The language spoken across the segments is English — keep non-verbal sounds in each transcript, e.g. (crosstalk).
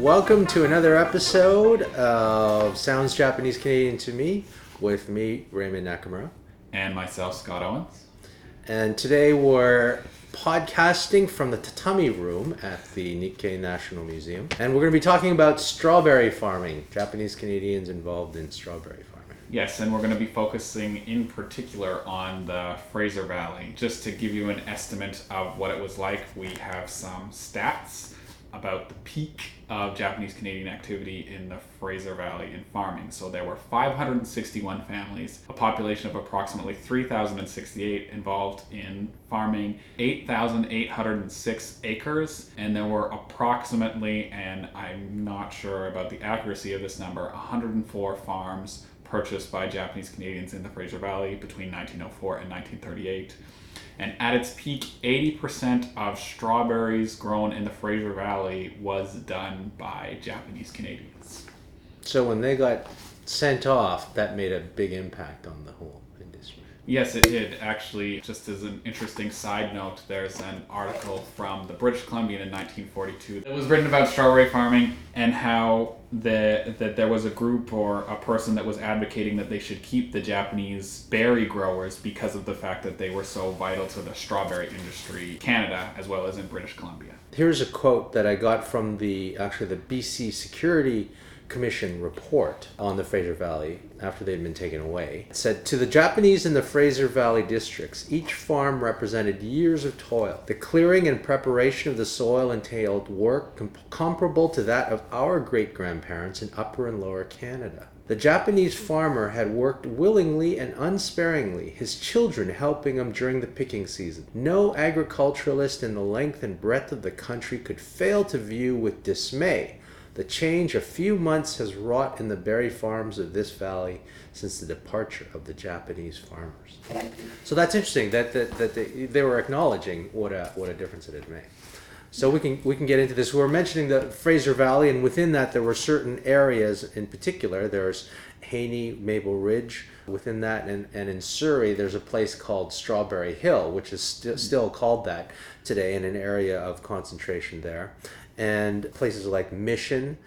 Welcome to another episode of Sounds Japanese Canadian to Me with me, Raymond Nakamura. And myself, Scott Owens. And today we're podcasting from the Tatami Room at the Nikkei National Museum. And we're going to be talking about strawberry farming, Japanese Canadians involved in strawberry farming. Yes, and we're going to be focusing in particular on the Fraser Valley. Just to give you an estimate of what it was like, we have some stats about the peak of Japanese Canadian activity in the Fraser Valley in farming. So there were 561 families, a population of approximately 3,068 involved in farming, 8,806 acres, and there were approximately, and I'm not sure about the accuracy of this number, 104 farms purchased by Japanese Canadians in the Fraser Valley between 1904 and 1938 and at its peak, 80% of strawberries grown in the Fraser Valley was done by Japanese Canadians. So when they got sent off, that made a big impact on the whole. Yes, it did. Actually, just as an interesting side note, there's an article from the British Columbian in 1942 that was written about strawberry farming and how the, that there was a group or a person that was advocating that they should keep the Japanese berry growers because of the fact that they were so vital to the strawberry industry, Canada as well as in British Columbia. Here's a quote that I got from the actually the BC Security Commission report on the Fraser Valley after they'd been taken away. Said To the Japanese in the Fraser Valley districts, each farm represented years of toil. The clearing and preparation of the soil entailed work com- comparable to that of our great grandparents in Upper and Lower Canada. The Japanese farmer had worked willingly and unsparingly, his children helping him during the picking season. No agriculturalist in the length and breadth of the country could fail to view with dismay the change a few months has wrought in the berry farms of this valley since the departure of the Japanese farmers. So that's interesting that, that, that they, they were acknowledging what a, what a difference it had made. So we can we can get into this. We were mentioning the Fraser Valley, and within that there were certain areas in particular. There's Haney, Maple Ridge. Within that, and, and in Surrey, there's a place called Strawberry Hill, which is st- still called that today, in an area of concentration there and places like Mission,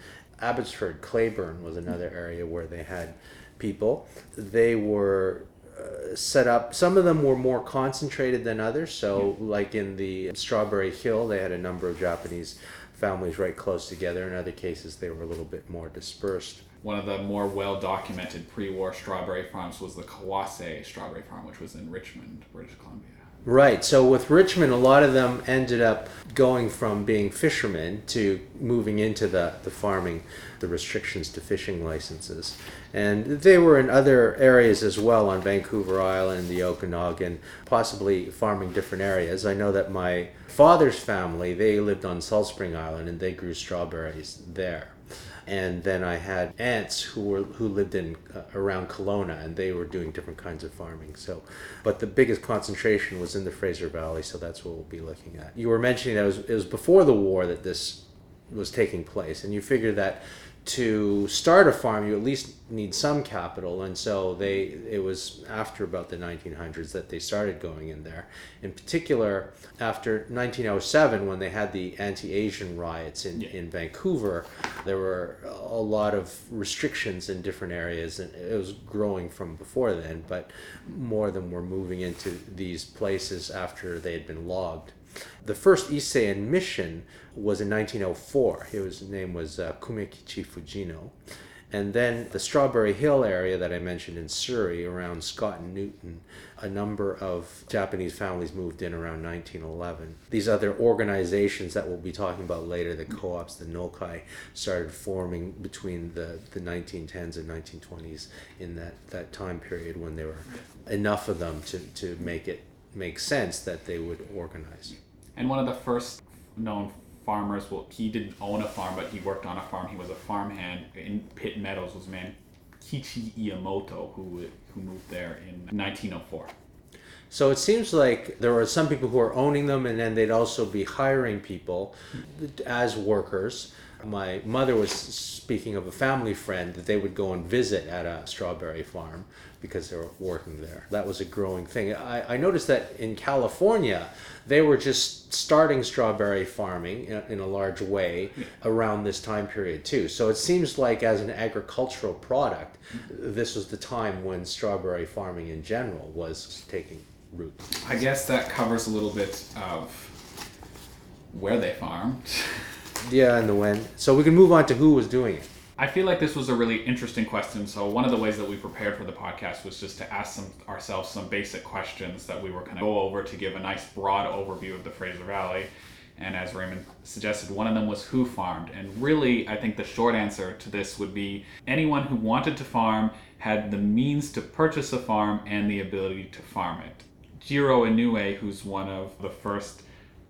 Abbotsford, Clayburn was another area where they had people. They were uh, set up. Some of them were more concentrated than others. So, like in the Strawberry Hill, they had a number of Japanese families right close together. In other cases, they were a little bit more dispersed. One of the more well documented pre war strawberry farms was the Kawase Strawberry Farm, which was in Richmond, British Columbia. Right. So with Richmond, a lot of them ended up going from being fishermen to moving into the, the farming, the restrictions to fishing licenses. And they were in other areas as well on Vancouver Island, the Okanagan, possibly farming different areas. I know that my father's family, they lived on Salt Spring Island and they grew strawberries there and then I had aunts who were who lived in uh, around Kelowna, and they were doing different kinds of farming. So, but the biggest concentration was in the Fraser Valley, so that's what we'll be looking at. You were mentioning that it was, it was before the war that this was taking place, and you figure that to start a farm, you at least need some capital, and so they it was after about the 1900s that they started going in there. In particular, after 1907, when they had the anti-Asian riots in, yeah. in Vancouver, there were a lot of restrictions in different areas, and it was growing from before then. But more of them were moving into these places after they had been logged. The first Issei mission was in 1904. His name was uh, Kumekichi Fujino. And then the Strawberry Hill area that I mentioned in Surrey, around Scott and Newton, a number of Japanese families moved in around 1911. These other organizations that we'll be talking about later, the co ops, the Nokai, started forming between the, the 1910s and 1920s in that, that time period when there were enough of them to, to make it make sense that they would organize. And one of the first known farmers. Well, he didn't own a farm, but he worked on a farm. He was a farmhand in Pitt Meadows. Was a man Kichi Iamoto who who moved there in 1904. So it seems like there were some people who are owning them, and then they'd also be hiring people as workers My mother was speaking of a family friend that they would go and visit at a strawberry farm because they were working there. That was a growing thing. I, I noticed that in California, they were just starting strawberry farming in, in a large way around this time period too. So it seems like as an agricultural product, this was the time when strawberry farming in general was taking root. I guess that covers a little bit of where they farmed. (laughs) Yeah, and the when. So we can move on to who was doing it. I feel like this was a really interesting question. So one of the ways that we prepared for the podcast was just to ask some, ourselves some basic questions that we were going to go over to give a nice broad overview of the Fraser Valley. And as Raymond suggested, one of them was who farmed. And really, I think the short answer to this would be anyone who wanted to farm had the means to purchase a farm and the ability to farm it. Jiro Inoue, who's one of the first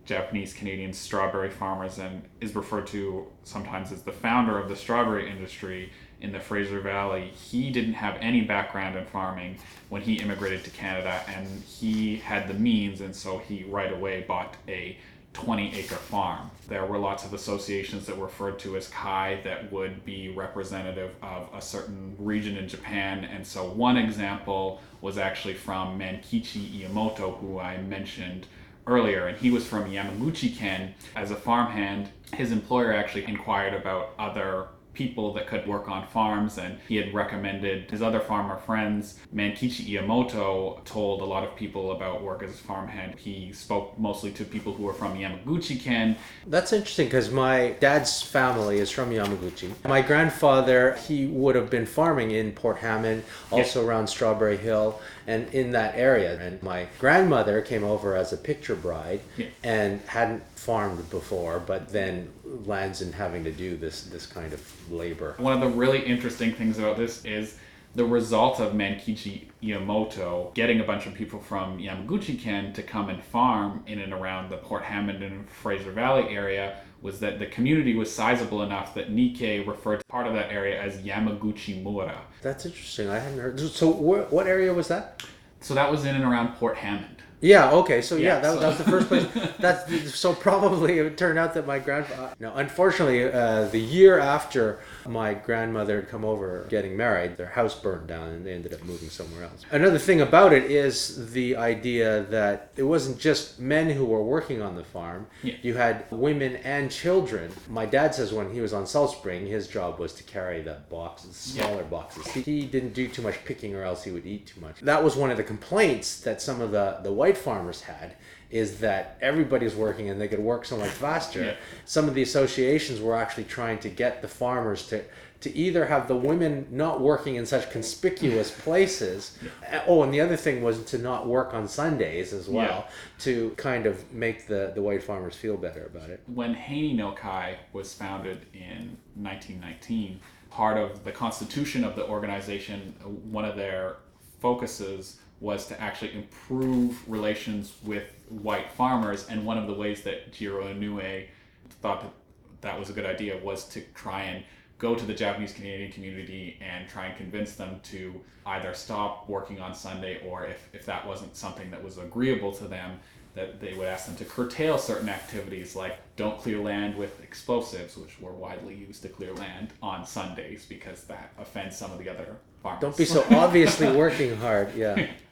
Japanese Canadian strawberry farmers and is referred to sometimes as the founder of the strawberry industry in the Fraser Valley. He didn't have any background in farming when he immigrated to Canada and he had the means and so he right away bought a 20 acre farm. There were lots of associations that were referred to as Kai that would be representative of a certain region in Japan. And so, one example was actually from Mankichi Iamoto, who I mentioned earlier, and he was from Yamaguchi Ken. As a farmhand, his employer actually inquired about other people that could work on farms and he had recommended his other farmer friends. Mankichi Iamoto told a lot of people about work as a farmhand. He spoke mostly to people who were from Yamaguchi Ken. That's interesting because my dad's family is from Yamaguchi. My grandfather, he would have been farming in Port Hammond, also around Strawberry Hill, and in that area. And my grandmother came over as a picture bride Yeah. and hadn't farmed before, but then lands in having to do this this kind of labor. One of the really interesting things about this is the result of Mankichi Iamoto getting a bunch of people from Yamaguchi Ken to come and farm in and around the Port Hammond and Fraser Valley area was that the community was sizable enough that Nikkei referred to part of that area as Yamaguchi Mura. That's interesting. I hadn't heard. So wh- what area was that? So that was in and around Port Hammond. Yeah. Okay. So yeah, Yeah, that, so- that was the first place. (laughs) That's so probably it turned out that my grandfather. No, unfortunately, uh, the year after my grandmother had come over getting married, their house burned down and they ended up moving somewhere else. Another thing about it is the idea that it wasn't just men who were working on the farm. Yeah. You had women and children. My dad says when he was on Salt Spring, his job was to carry the boxes, smaller boxes. He, he didn't do too much picking or else he would eat too much. That was one of the complaints that some of the, the white farmers had is that everybody's working and they could work so much faster. Yeah. Some of the associations were actually trying to get the farmers to to either have the women not working in such conspicuous (laughs) places. Oh, and the other thing was to not work on Sundays as well to kind of make the, the white farmers feel better about it. when Haney no Kai was founded in 1919, part of the constitution of the organization, one of their focuses was to actually improve relations with white farmers. And one of the ways that Jiro Inoue thought that that was a good idea was to try and go to the Japanese Canadian community and try and convince them to either stop working on Sunday or if, if that wasn't something that was agreeable to them, that they would ask them to curtail certain activities like don't clear land with explosives, which were widely used to clear land on Sundays because that offends some of the other farmers. Don't be so obviously (laughs) working hard. Yeah. (laughs)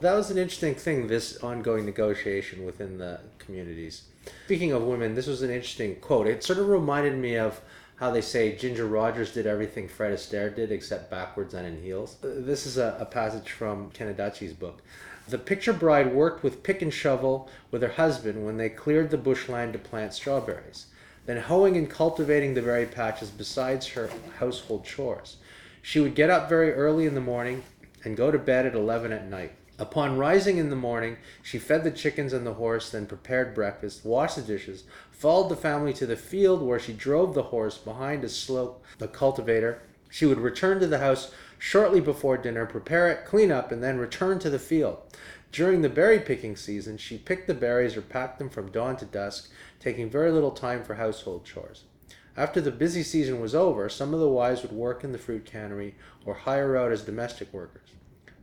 That was an interesting thing, this ongoing negotiation within the communities. Speaking of women, this was an interesting quote. It sort of reminded me of how they say Ginger Rogers did everything Fred Astaire did except backwards and in heels. Uh, This is a, a passage from Ken Adachi's book. The picture bride worked with pick and shovel with her husband when they cleared the bushland to plant strawberries, then hoeing and cultivating the berry patches besides her household chores. She would get up very early in the morning and go to bed at 11 at night. Upon rising in the morning, she fed the chickens and the horse, then prepared breakfast, washed the dishes, followed the family to the field where she drove the horse behind a slope, the cultivator. She would return to the house shortly before dinner, prepare it, clean up, and then return to the field. During the berry picking season, she picked the berries or packed them from dawn to dusk, taking very little time for household chores. After the busy season was over, some of the wives would work in the fruit cannery or hire out as domestic workers.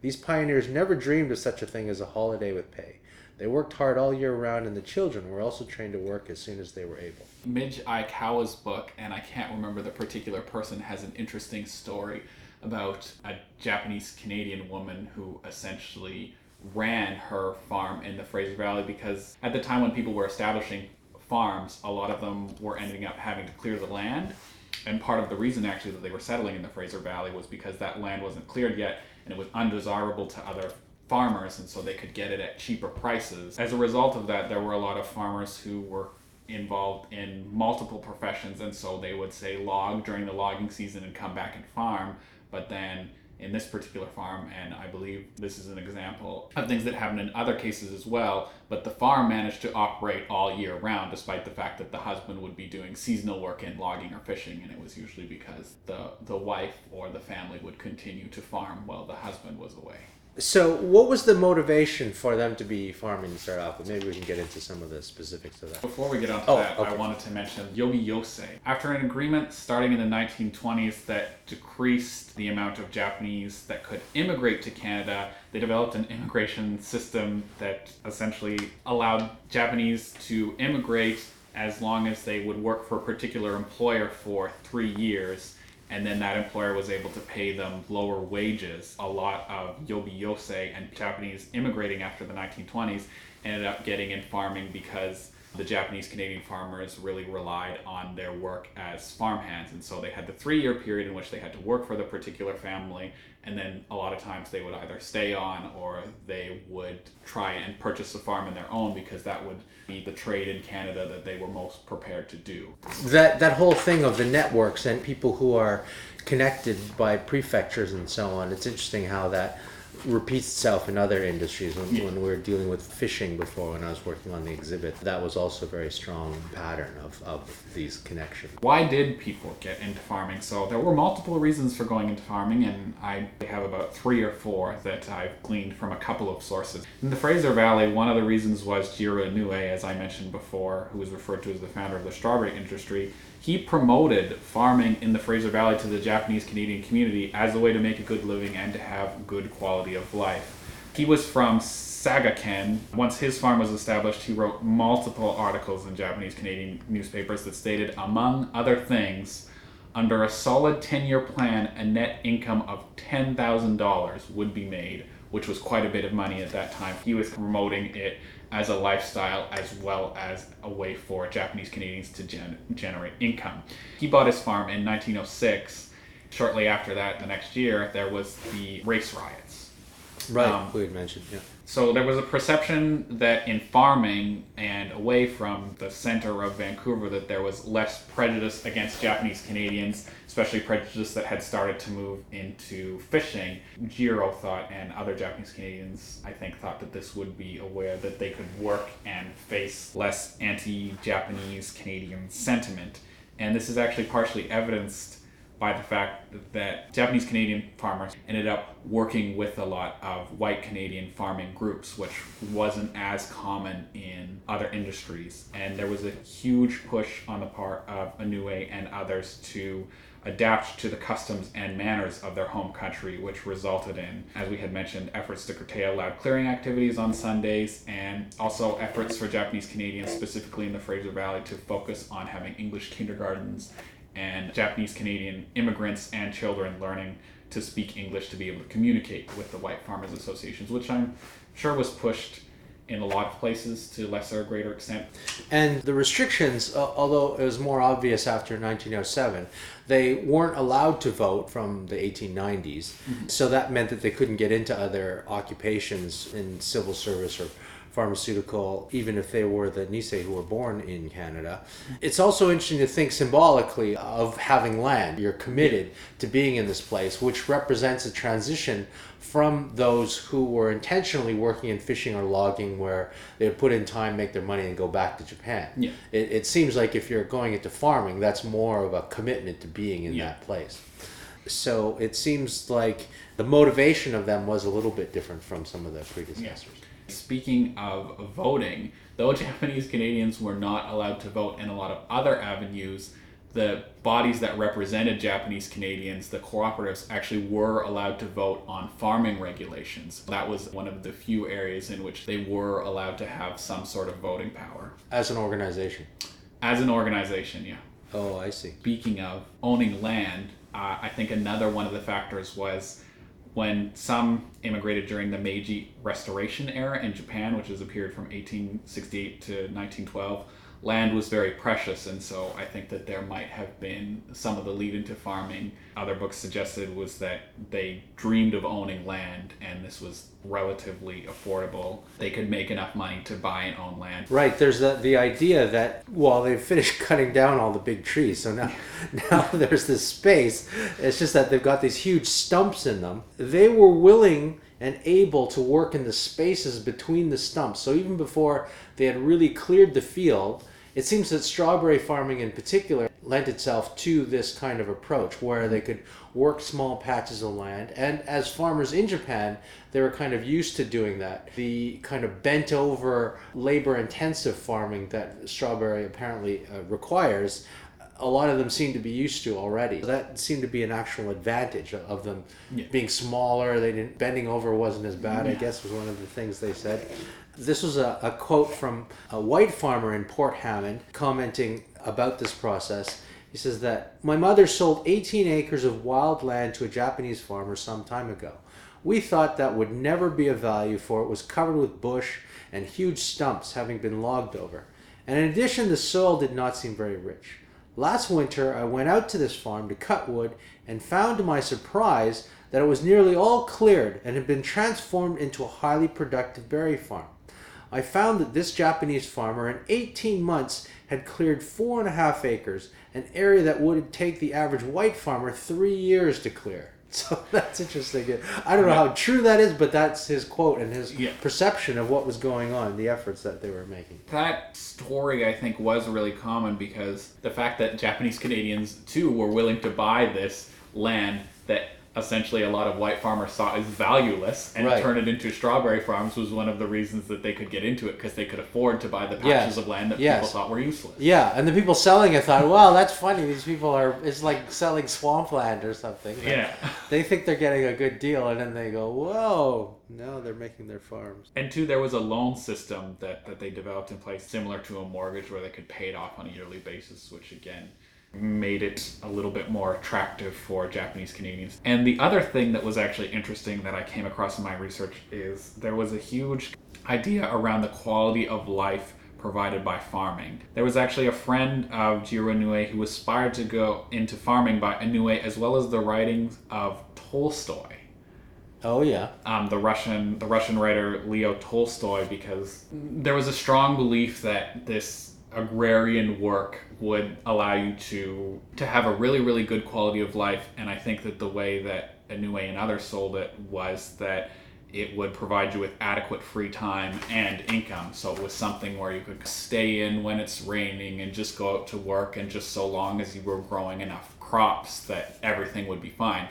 These pioneers never dreamed of such a thing as a holiday with pay. They worked hard all year round, and the children were also trained to work as soon as they were able. Midge Ayukawa's book, and I can't remember the particular person, has an interesting story about a Japanese Canadian woman who essentially ran her farm in the Fraser Valley because at the time when people were establishing farms, a lot of them were ending up having to clear the land. And part of the reason actually that they were settling in the Fraser Valley was because that land wasn't cleared yet and it was undesirable to other farmers and so they could get it at cheaper prices. As a result of that, there were a lot of farmers who were involved in multiple professions and so they would say log during the logging season and come back and farm, but then in this particular farm, and I believe this is an example of things that happen in other cases as well. But the farm managed to operate all year round, despite the fact that the husband would be doing seasonal work in logging or fishing, and it was usually because the the wife or the family would continue to farm while the husband was away. So, what was the motivation for them to be farming to start off with? Maybe we can get into some of the specifics of that. Before we get on to Oh, that, I wanted to mention Yobi Yosei. After an agreement starting in the 1920s that decreased the amount of Japanese that could immigrate to Canada, they developed an immigration system that essentially allowed Japanese to immigrate as long as they would work for a particular employer for three years and then that employer was able to pay them lower wages. A lot of Yobi Yosei and Japanese immigrating after the 1920s ended up getting in farming because the Japanese Canadian farmers really relied on their work as farmhands. And so they had the three year period in which they had to work for the particular family, and then a lot of times they would either stay on or they would try and purchase a farm in their own because that would the trade in Canada that they were most prepared to do. That that whole thing of the networks and people who are connected by prefectures and so on. It's interesting how that repeats itself in other industries. When, when we were dealing with fishing before, when I was working on the exhibit, that was also a very strong pattern of, of these connections. why did people get into farming? So there were multiple reasons for going into farming, and I have about three or four that I've gleaned from a couple of sources. In the Fraser Valley, one of the reasons was Jiro Inoue, as I mentioned before, who was referred to as the founder of the strawberry industry. He promoted farming in the Fraser Valley to the Japanese Canadian community as a way to make a good living and to have good quality of life. He was from Sagaken. Once his farm was established, he wrote multiple articles in Japanese Canadian newspapers that stated, among other things, under a solid 10 year plan, a net income of $10,000 would be made, which was quite a bit of money at that time. He was promoting it as a lifestyle as well as a way for Japanese Canadians to gen- generate income. He bought his farm in 1906. Shortly after that, the next year, there was the race riots. Right, Um, we had mentioned. Yeah. So there was a perception that in farming and away from the center of Vancouver that there was less prejudice against Japanese Canadians, especially prejudice that had started to move into fishing. Jiro thought and other Japanese Canadians I think thought that this would be aware that they could work and face less anti-Japanese Canadian sentiment. And this is actually partially evidenced by the fact that Japanese Canadian farmers ended up working with a lot of white Canadian farming groups, which wasn't as common in other industries. And there was a huge push on the part of Inoue and others to adapt to the customs and manners of their home country, which resulted in, as we had mentioned, efforts to curtail loud clearing activities on Sundays and also efforts for Japanese Canadians, specifically in the Fraser Valley, to focus on having English kindergartens and Japanese Canadian immigrants and children learning to speak English to be able to communicate with the white farmers associations, which I'm sure was pushed in a lot of places to lesser or greater extent. And the restrictions, uh, although it was more obvious after 1907, they weren't allowed to vote from the 1890s. So that meant that they couldn't get into other occupations in civil service or pharmaceutical, even if they were the Nisei who were born in Canada. It's also interesting to think symbolically of having land. You're committed to being in this place, which represents a transition from those who were intentionally working in fishing or logging where they put in time, make their money, and go back to Japan. Yeah. It, it seems like if you're going into farming, that's more of a commitment to being in Yeah. that place. So it seems like the motivation of them was a little bit different from some of the predecessors. Speaking of voting, though Japanese Canadians were not allowed to vote in a lot of other avenues, the bodies that represented Japanese Canadians, the cooperatives, actually were allowed to vote on farming regulations. That was one of the few areas in which they were allowed to have some sort of voting power. As an organization. As an organization, yeah. Oh, I see. Speaking of owning land, uh, I think another one of the factors was when some immigrated during the Meiji Restoration era in Japan, which has appeared from 1868 to 1912 land was very precious, and so I think that there might have been some of the lead into farming. Other books suggested was that they dreamed of owning land, and this was relatively affordable. They could make enough money to buy and own land. Right. There's the, the idea that well, they've finished (laughs) cutting down all the big trees, so now (laughs) now there's this space. It's just that they've got these huge stumps in them. They were willing and able to work in the spaces between the stumps. So even before they had really cleared the field, it seems that strawberry farming in particular lent itself to this kind of approach where they could work small patches of land. And as farmers in Japan, they were kind of used to doing that. The kind of bent over, labor intensive farming that strawberry apparently uh, requires a lot of them seem to be used to already. That seemed to be an actual advantage of them yeah. being smaller. They didn't bending over wasn't as bad. Yeah. I guess was one of the things they said. This was a, a quote from a white farmer in Port Hammond commenting about this process. He says that my mother sold 18 acres of wild land to a Japanese farmer some time ago. We thought that would never be of value for it was covered with bush and huge stumps having been logged over. And in addition, the soil did not seem very rich. Last winter, I went out to this farm to cut wood and found to my surprise that it was nearly all cleared and had been transformed into a highly productive berry farm. I found that this Japanese farmer in 18 months had cleared four and a half acres, an area that would take the average white farmer three years to clear. (laughs) So that's interesting. I don't know how true that is, but that's his quote and his yeah. perception of what was going on, the efforts that they were making. That story, I think, was really common because the fact that Japanese Canadians, too, were willing to buy this land that essentially a lot of white farmers saw as valueless and right. turn it into strawberry farms was one of the reasons that they could get into it because they could afford to buy the patches yes. of land that yes. people thought were useless. Yeah, and the people selling it thought, "Well, that's funny. These people are it's like selling swampland or something." Yeah. (laughs) They think they're getting a good deal and then they go, "Whoa, no, they're making their farms." And two, there was a loan system that that they developed in place similar to a mortgage where they could pay it off on a yearly basis, which again made it a little bit more attractive for Japanese Canadians. And the other thing that was actually interesting that I came across in my research is there was a huge idea around the quality of life provided by farming. There was actually a friend of Jiro Inoue who aspired to go into farming by Inoue as well as the writings of Tolstoy. Oh yeah. Um, the Russian the Russian writer Leo Tolstoy because there was a strong belief that this agrarian work would allow you to to have a really really good quality of life. And i think that the way that Inoue and others sold it was that it would provide you with adequate free time and income. So it was something where you could stay in when it's raining and just go out to work and just so long as you were growing enough crops that everything would be fine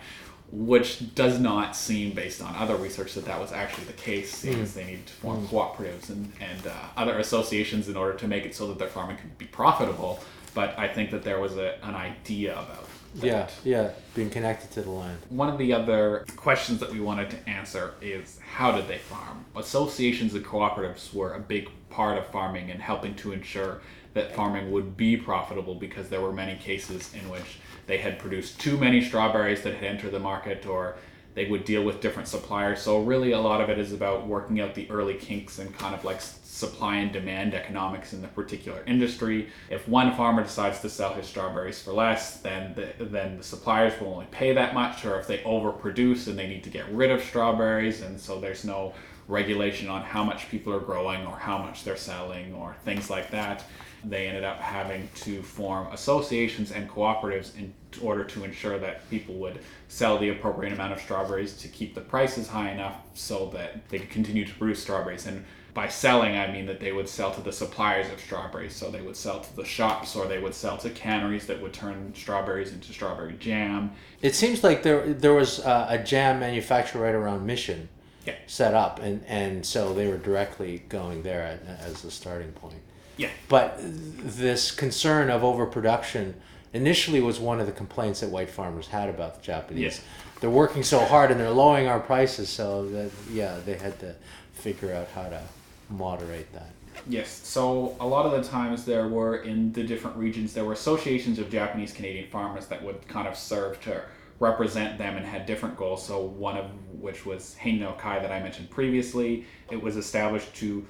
which does not seem, based on other research, that that was actually the case, seeing mm. as they needed to form mm. cooperatives and, and uh, other associations in order to make it so that their farming could be profitable. But I think that there was a, an idea about that. Yeah, yeah, being connected to the land. One of the other questions that we wanted to answer is how did they farm? Associations and cooperatives were a big part of farming and helping to ensure that farming would be profitable because there were many cases in which they had produced too many strawberries that had entered the market or they would deal with different suppliers. So really a lot of it is about working out the early kinks and kind of like supply and demand economics in the particular industry. If one farmer decides to sell his strawberries for less, then the, then the suppliers will only pay that much or if they overproduce and they need to get rid of strawberries and so there's no regulation on how much people are growing or how much they're selling or things like that they ended up having to form associations and cooperatives in order to ensure that people would sell the appropriate amount of strawberries to keep the prices high enough so that they could continue to produce strawberries. And by selling, I mean that they would sell to the suppliers of strawberries. So they would sell to the shops or they would sell to canneries that would turn strawberries into strawberry jam. It seems like there there was uh, a jam manufacturer right around Mission yeah. set up, and, and so they were directly going there as the starting point. Yeah. But this concern of overproduction initially was one of the complaints that white farmers had about the Japanese. Yes. They're working so hard and they're lowering our prices, so that yeah, they had to figure out how to moderate that. Yes. So a lot of the times there were in the different regions there were associations of Japanese Canadian farmers that would kind of serve to represent them and had different goals. So one of which was Haney no Kai that I mentioned previously. It was established to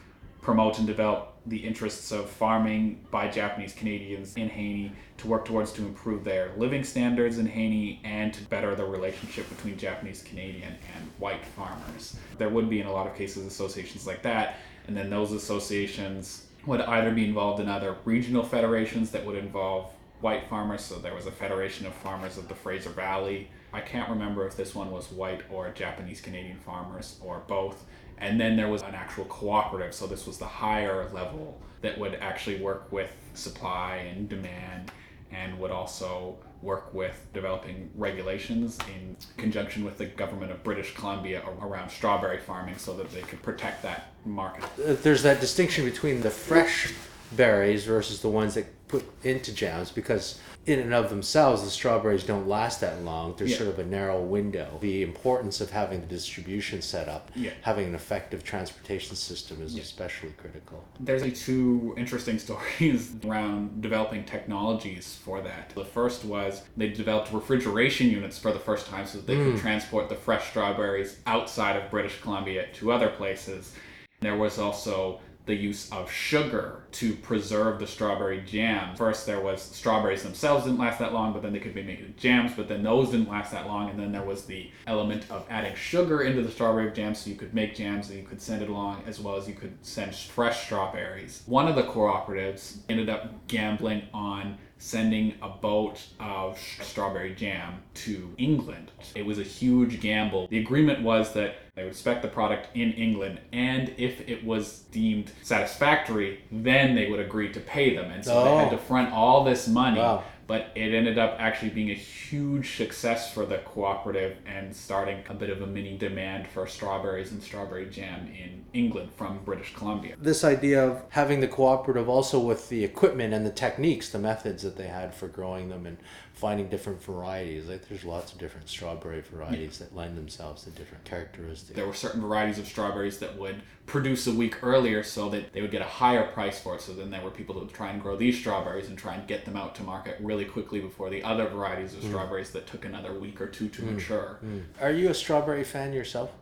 promote and develop the interests of farming by Japanese Canadians in Haney to work towards to improve their living standards in Haney and to better the relationship between Japanese Canadian and white farmers. There would be in a lot of cases associations like that, and then those associations would either be involved in other regional federations that would involve white farmers. So there was a Federation of Farmers of the Fraser Valley. I can't remember if this one was white or Japanese Canadian farmers or both. And then there was an actual cooperative. So this was the higher level that would actually work with supply and demand and would also work with developing regulations in conjunction with the government of British Columbia around strawberry farming so that they could protect that market. Uh, There's that distinction between the fresh berries versus the ones that put into jams because in and of themselves the strawberries don't last that long there's Yeah. sort of a narrow window the importance of having the distribution set up Yeah. having an effective transportation system is especially critical There's like two interesting (laughs) stories around developing technologies for that. The first was they developed refrigeration units for the first time so that they could mm. transport the fresh strawberries outside of British Columbia to other places. There was also the use of sugar to preserve the strawberry jam. First, there was strawberries themselves didn't last that long, but then they could be made into jams, but then those didn't last that long. And then there was the element of adding sugar into the strawberry jam so you could make jams and you could send it along as well as you could send fresh strawberries. One of the cooperatives ended up gambling on sending a boat of strawberry jam to England. It was a huge gamble. The agreement was that they would spec the product in England, and if it was deemed satisfactory, then they would agree to pay them. And so they had Oh. to front all this money. Wow. But it ended up actually being a huge success for the cooperative and starting a bit of a mini demand for strawberries and strawberry jam in England from British Columbia. this idea of having the cooperative also with the equipment and the techniques the methods that they had for growing them and finding different varieties like there's lots of different strawberry varieties that lend themselves to different characteristics There were certain varieties of strawberries that would produce a week earlier so that they would get a higher price for it. So then there were people that would try and grow these strawberries and try and get them out to market really quickly before the other varieties of hmm. strawberries that took another week or two to hmm. mature. Hmm. are you a strawberry fan yourself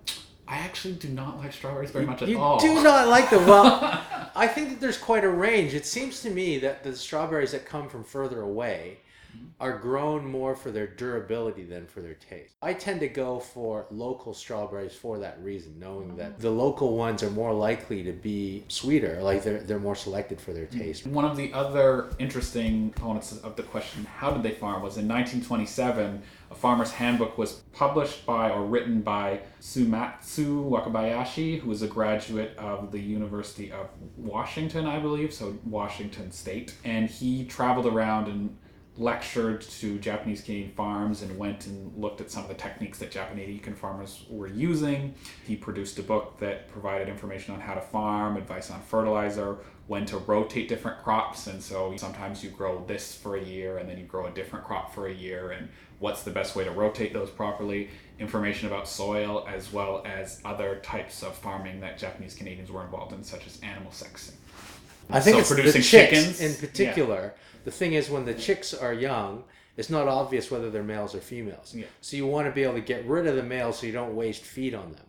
I actually do not like strawberries very much at you all. do not like them. Well, (laughs) I think that there's quite a range. It seems to me that the strawberries that come from further away Mm-hmm. are grown more for their durability than for their taste. I tend to go for local strawberries for that reason, knowing that mm-hmm. the local ones are more likely to be sweeter, like they're, they're more selected for their mm-hmm. taste. One of the other interesting components of the question, how did they farm, was in 1927, a farmer's handbook was published by or written by Sumatsu Wakabayashi, who was a graduate of the University of Washington, I believe, so Washington State. And he traveled around and lectured to Japanese Canadian farms and went and looked at some of the techniques that Japanese Canadian farmers were using. He produced a book that provided information on how to farm, advice on fertilizer, when to rotate different crops. And so sometimes you grow this for a year and then you grow a different crop for a year, and what's the best way to rotate those properly. Information about soil as well as other types of farming that Japanese Canadians were involved in, such as animal sexing. I think So it's the producing chicks chickens, in yeah. The thing is, when the chicks are young, it's not obvious whether they're males or females. Yeah. So you want to be able to get rid of the males so you don't waste feed on them.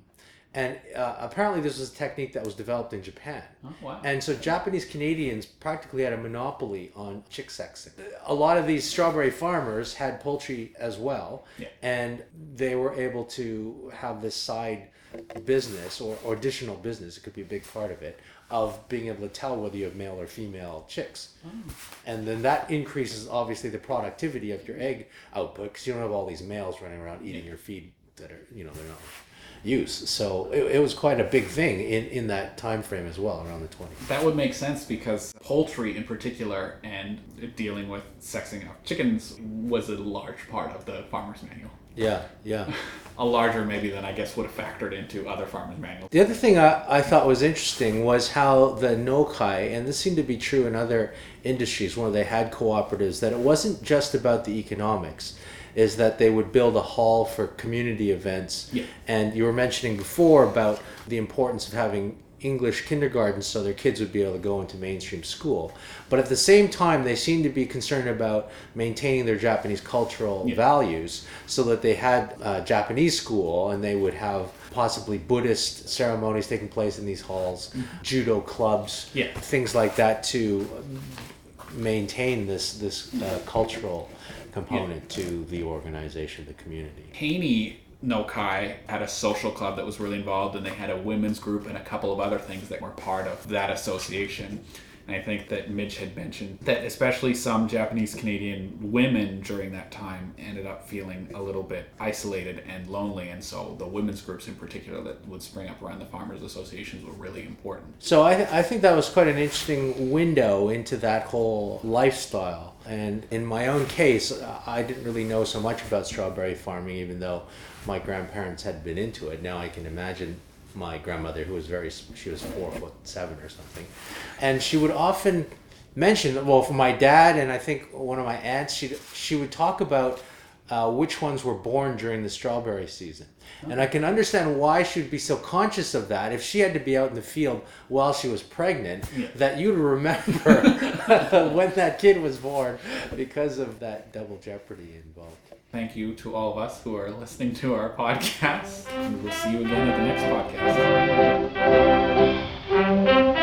And uh, apparently, this was a technique that was developed in Japan. Oh, wow. And so Japanese Canadians practically had a monopoly on chick sexing. A lot of these strawberry farmers had poultry as well, Yeah. and they were able to have this side business or, or additional business, it could be a big part of it, of being able to tell whether you have male or female chicks. Hmm. And then that increases obviously the productivity of your egg output because you don't have all these males running around eating your feed that are, you know, they're not use. So it, it was quite a big thing in, in that time frame as well, around the 20s. That would make sense because poultry in particular and dealing with sexing of chickens was a large part of the farmer's manual. Yeah, yeah. (laughs) a larger maybe than I guess would have factored into other farmers manuals. The other thing I, I thought was interesting was how the Nokai, and this seemed to be true in other industries where they had cooperatives, that it wasn't just about the economics, is that they would build a hall for community events. Yeah. And you were mentioning before about the importance of having English kindergarten so their kids would be able to go into mainstream school. But at the same time, they seemed to be concerned about maintaining their Japanese cultural Yeah. values so that they had a Japanese school and they would have possibly Buddhist ceremonies taking place in these halls, judo clubs, Yeah. things like that to maintain this, this uh, cultural component to the organization, the community. Haney Nokai had a social club that was really involved, and they had a women's group and a couple of other things that were part of that association. And I think that Midge had mentioned that especially some Japanese Canadian women during that time ended up feeling a little bit isolated and lonely, and so the women's groups in particular that would spring up around the farmers associations were really important. So I, th- I think that was quite an interesting window into that whole lifestyle. And in my own case, I didn't really know so much about strawberry farming, even though my grandparents had been into it. Now I can imagine my grandmother, who was very, she was four foot seven or something, and she would often mention, well, for my dad and I think one of my aunts, she she would talk about uh, which ones were born during the strawberry season. And I can understand why she would be so conscious of that if she had to be out in the field while she was pregnant, Yeah. that you'd remember (laughs) when that kid was born because of that double jeopardy involved thank you to all of us who are listening to our podcast. And we'll see you again at the next podcast.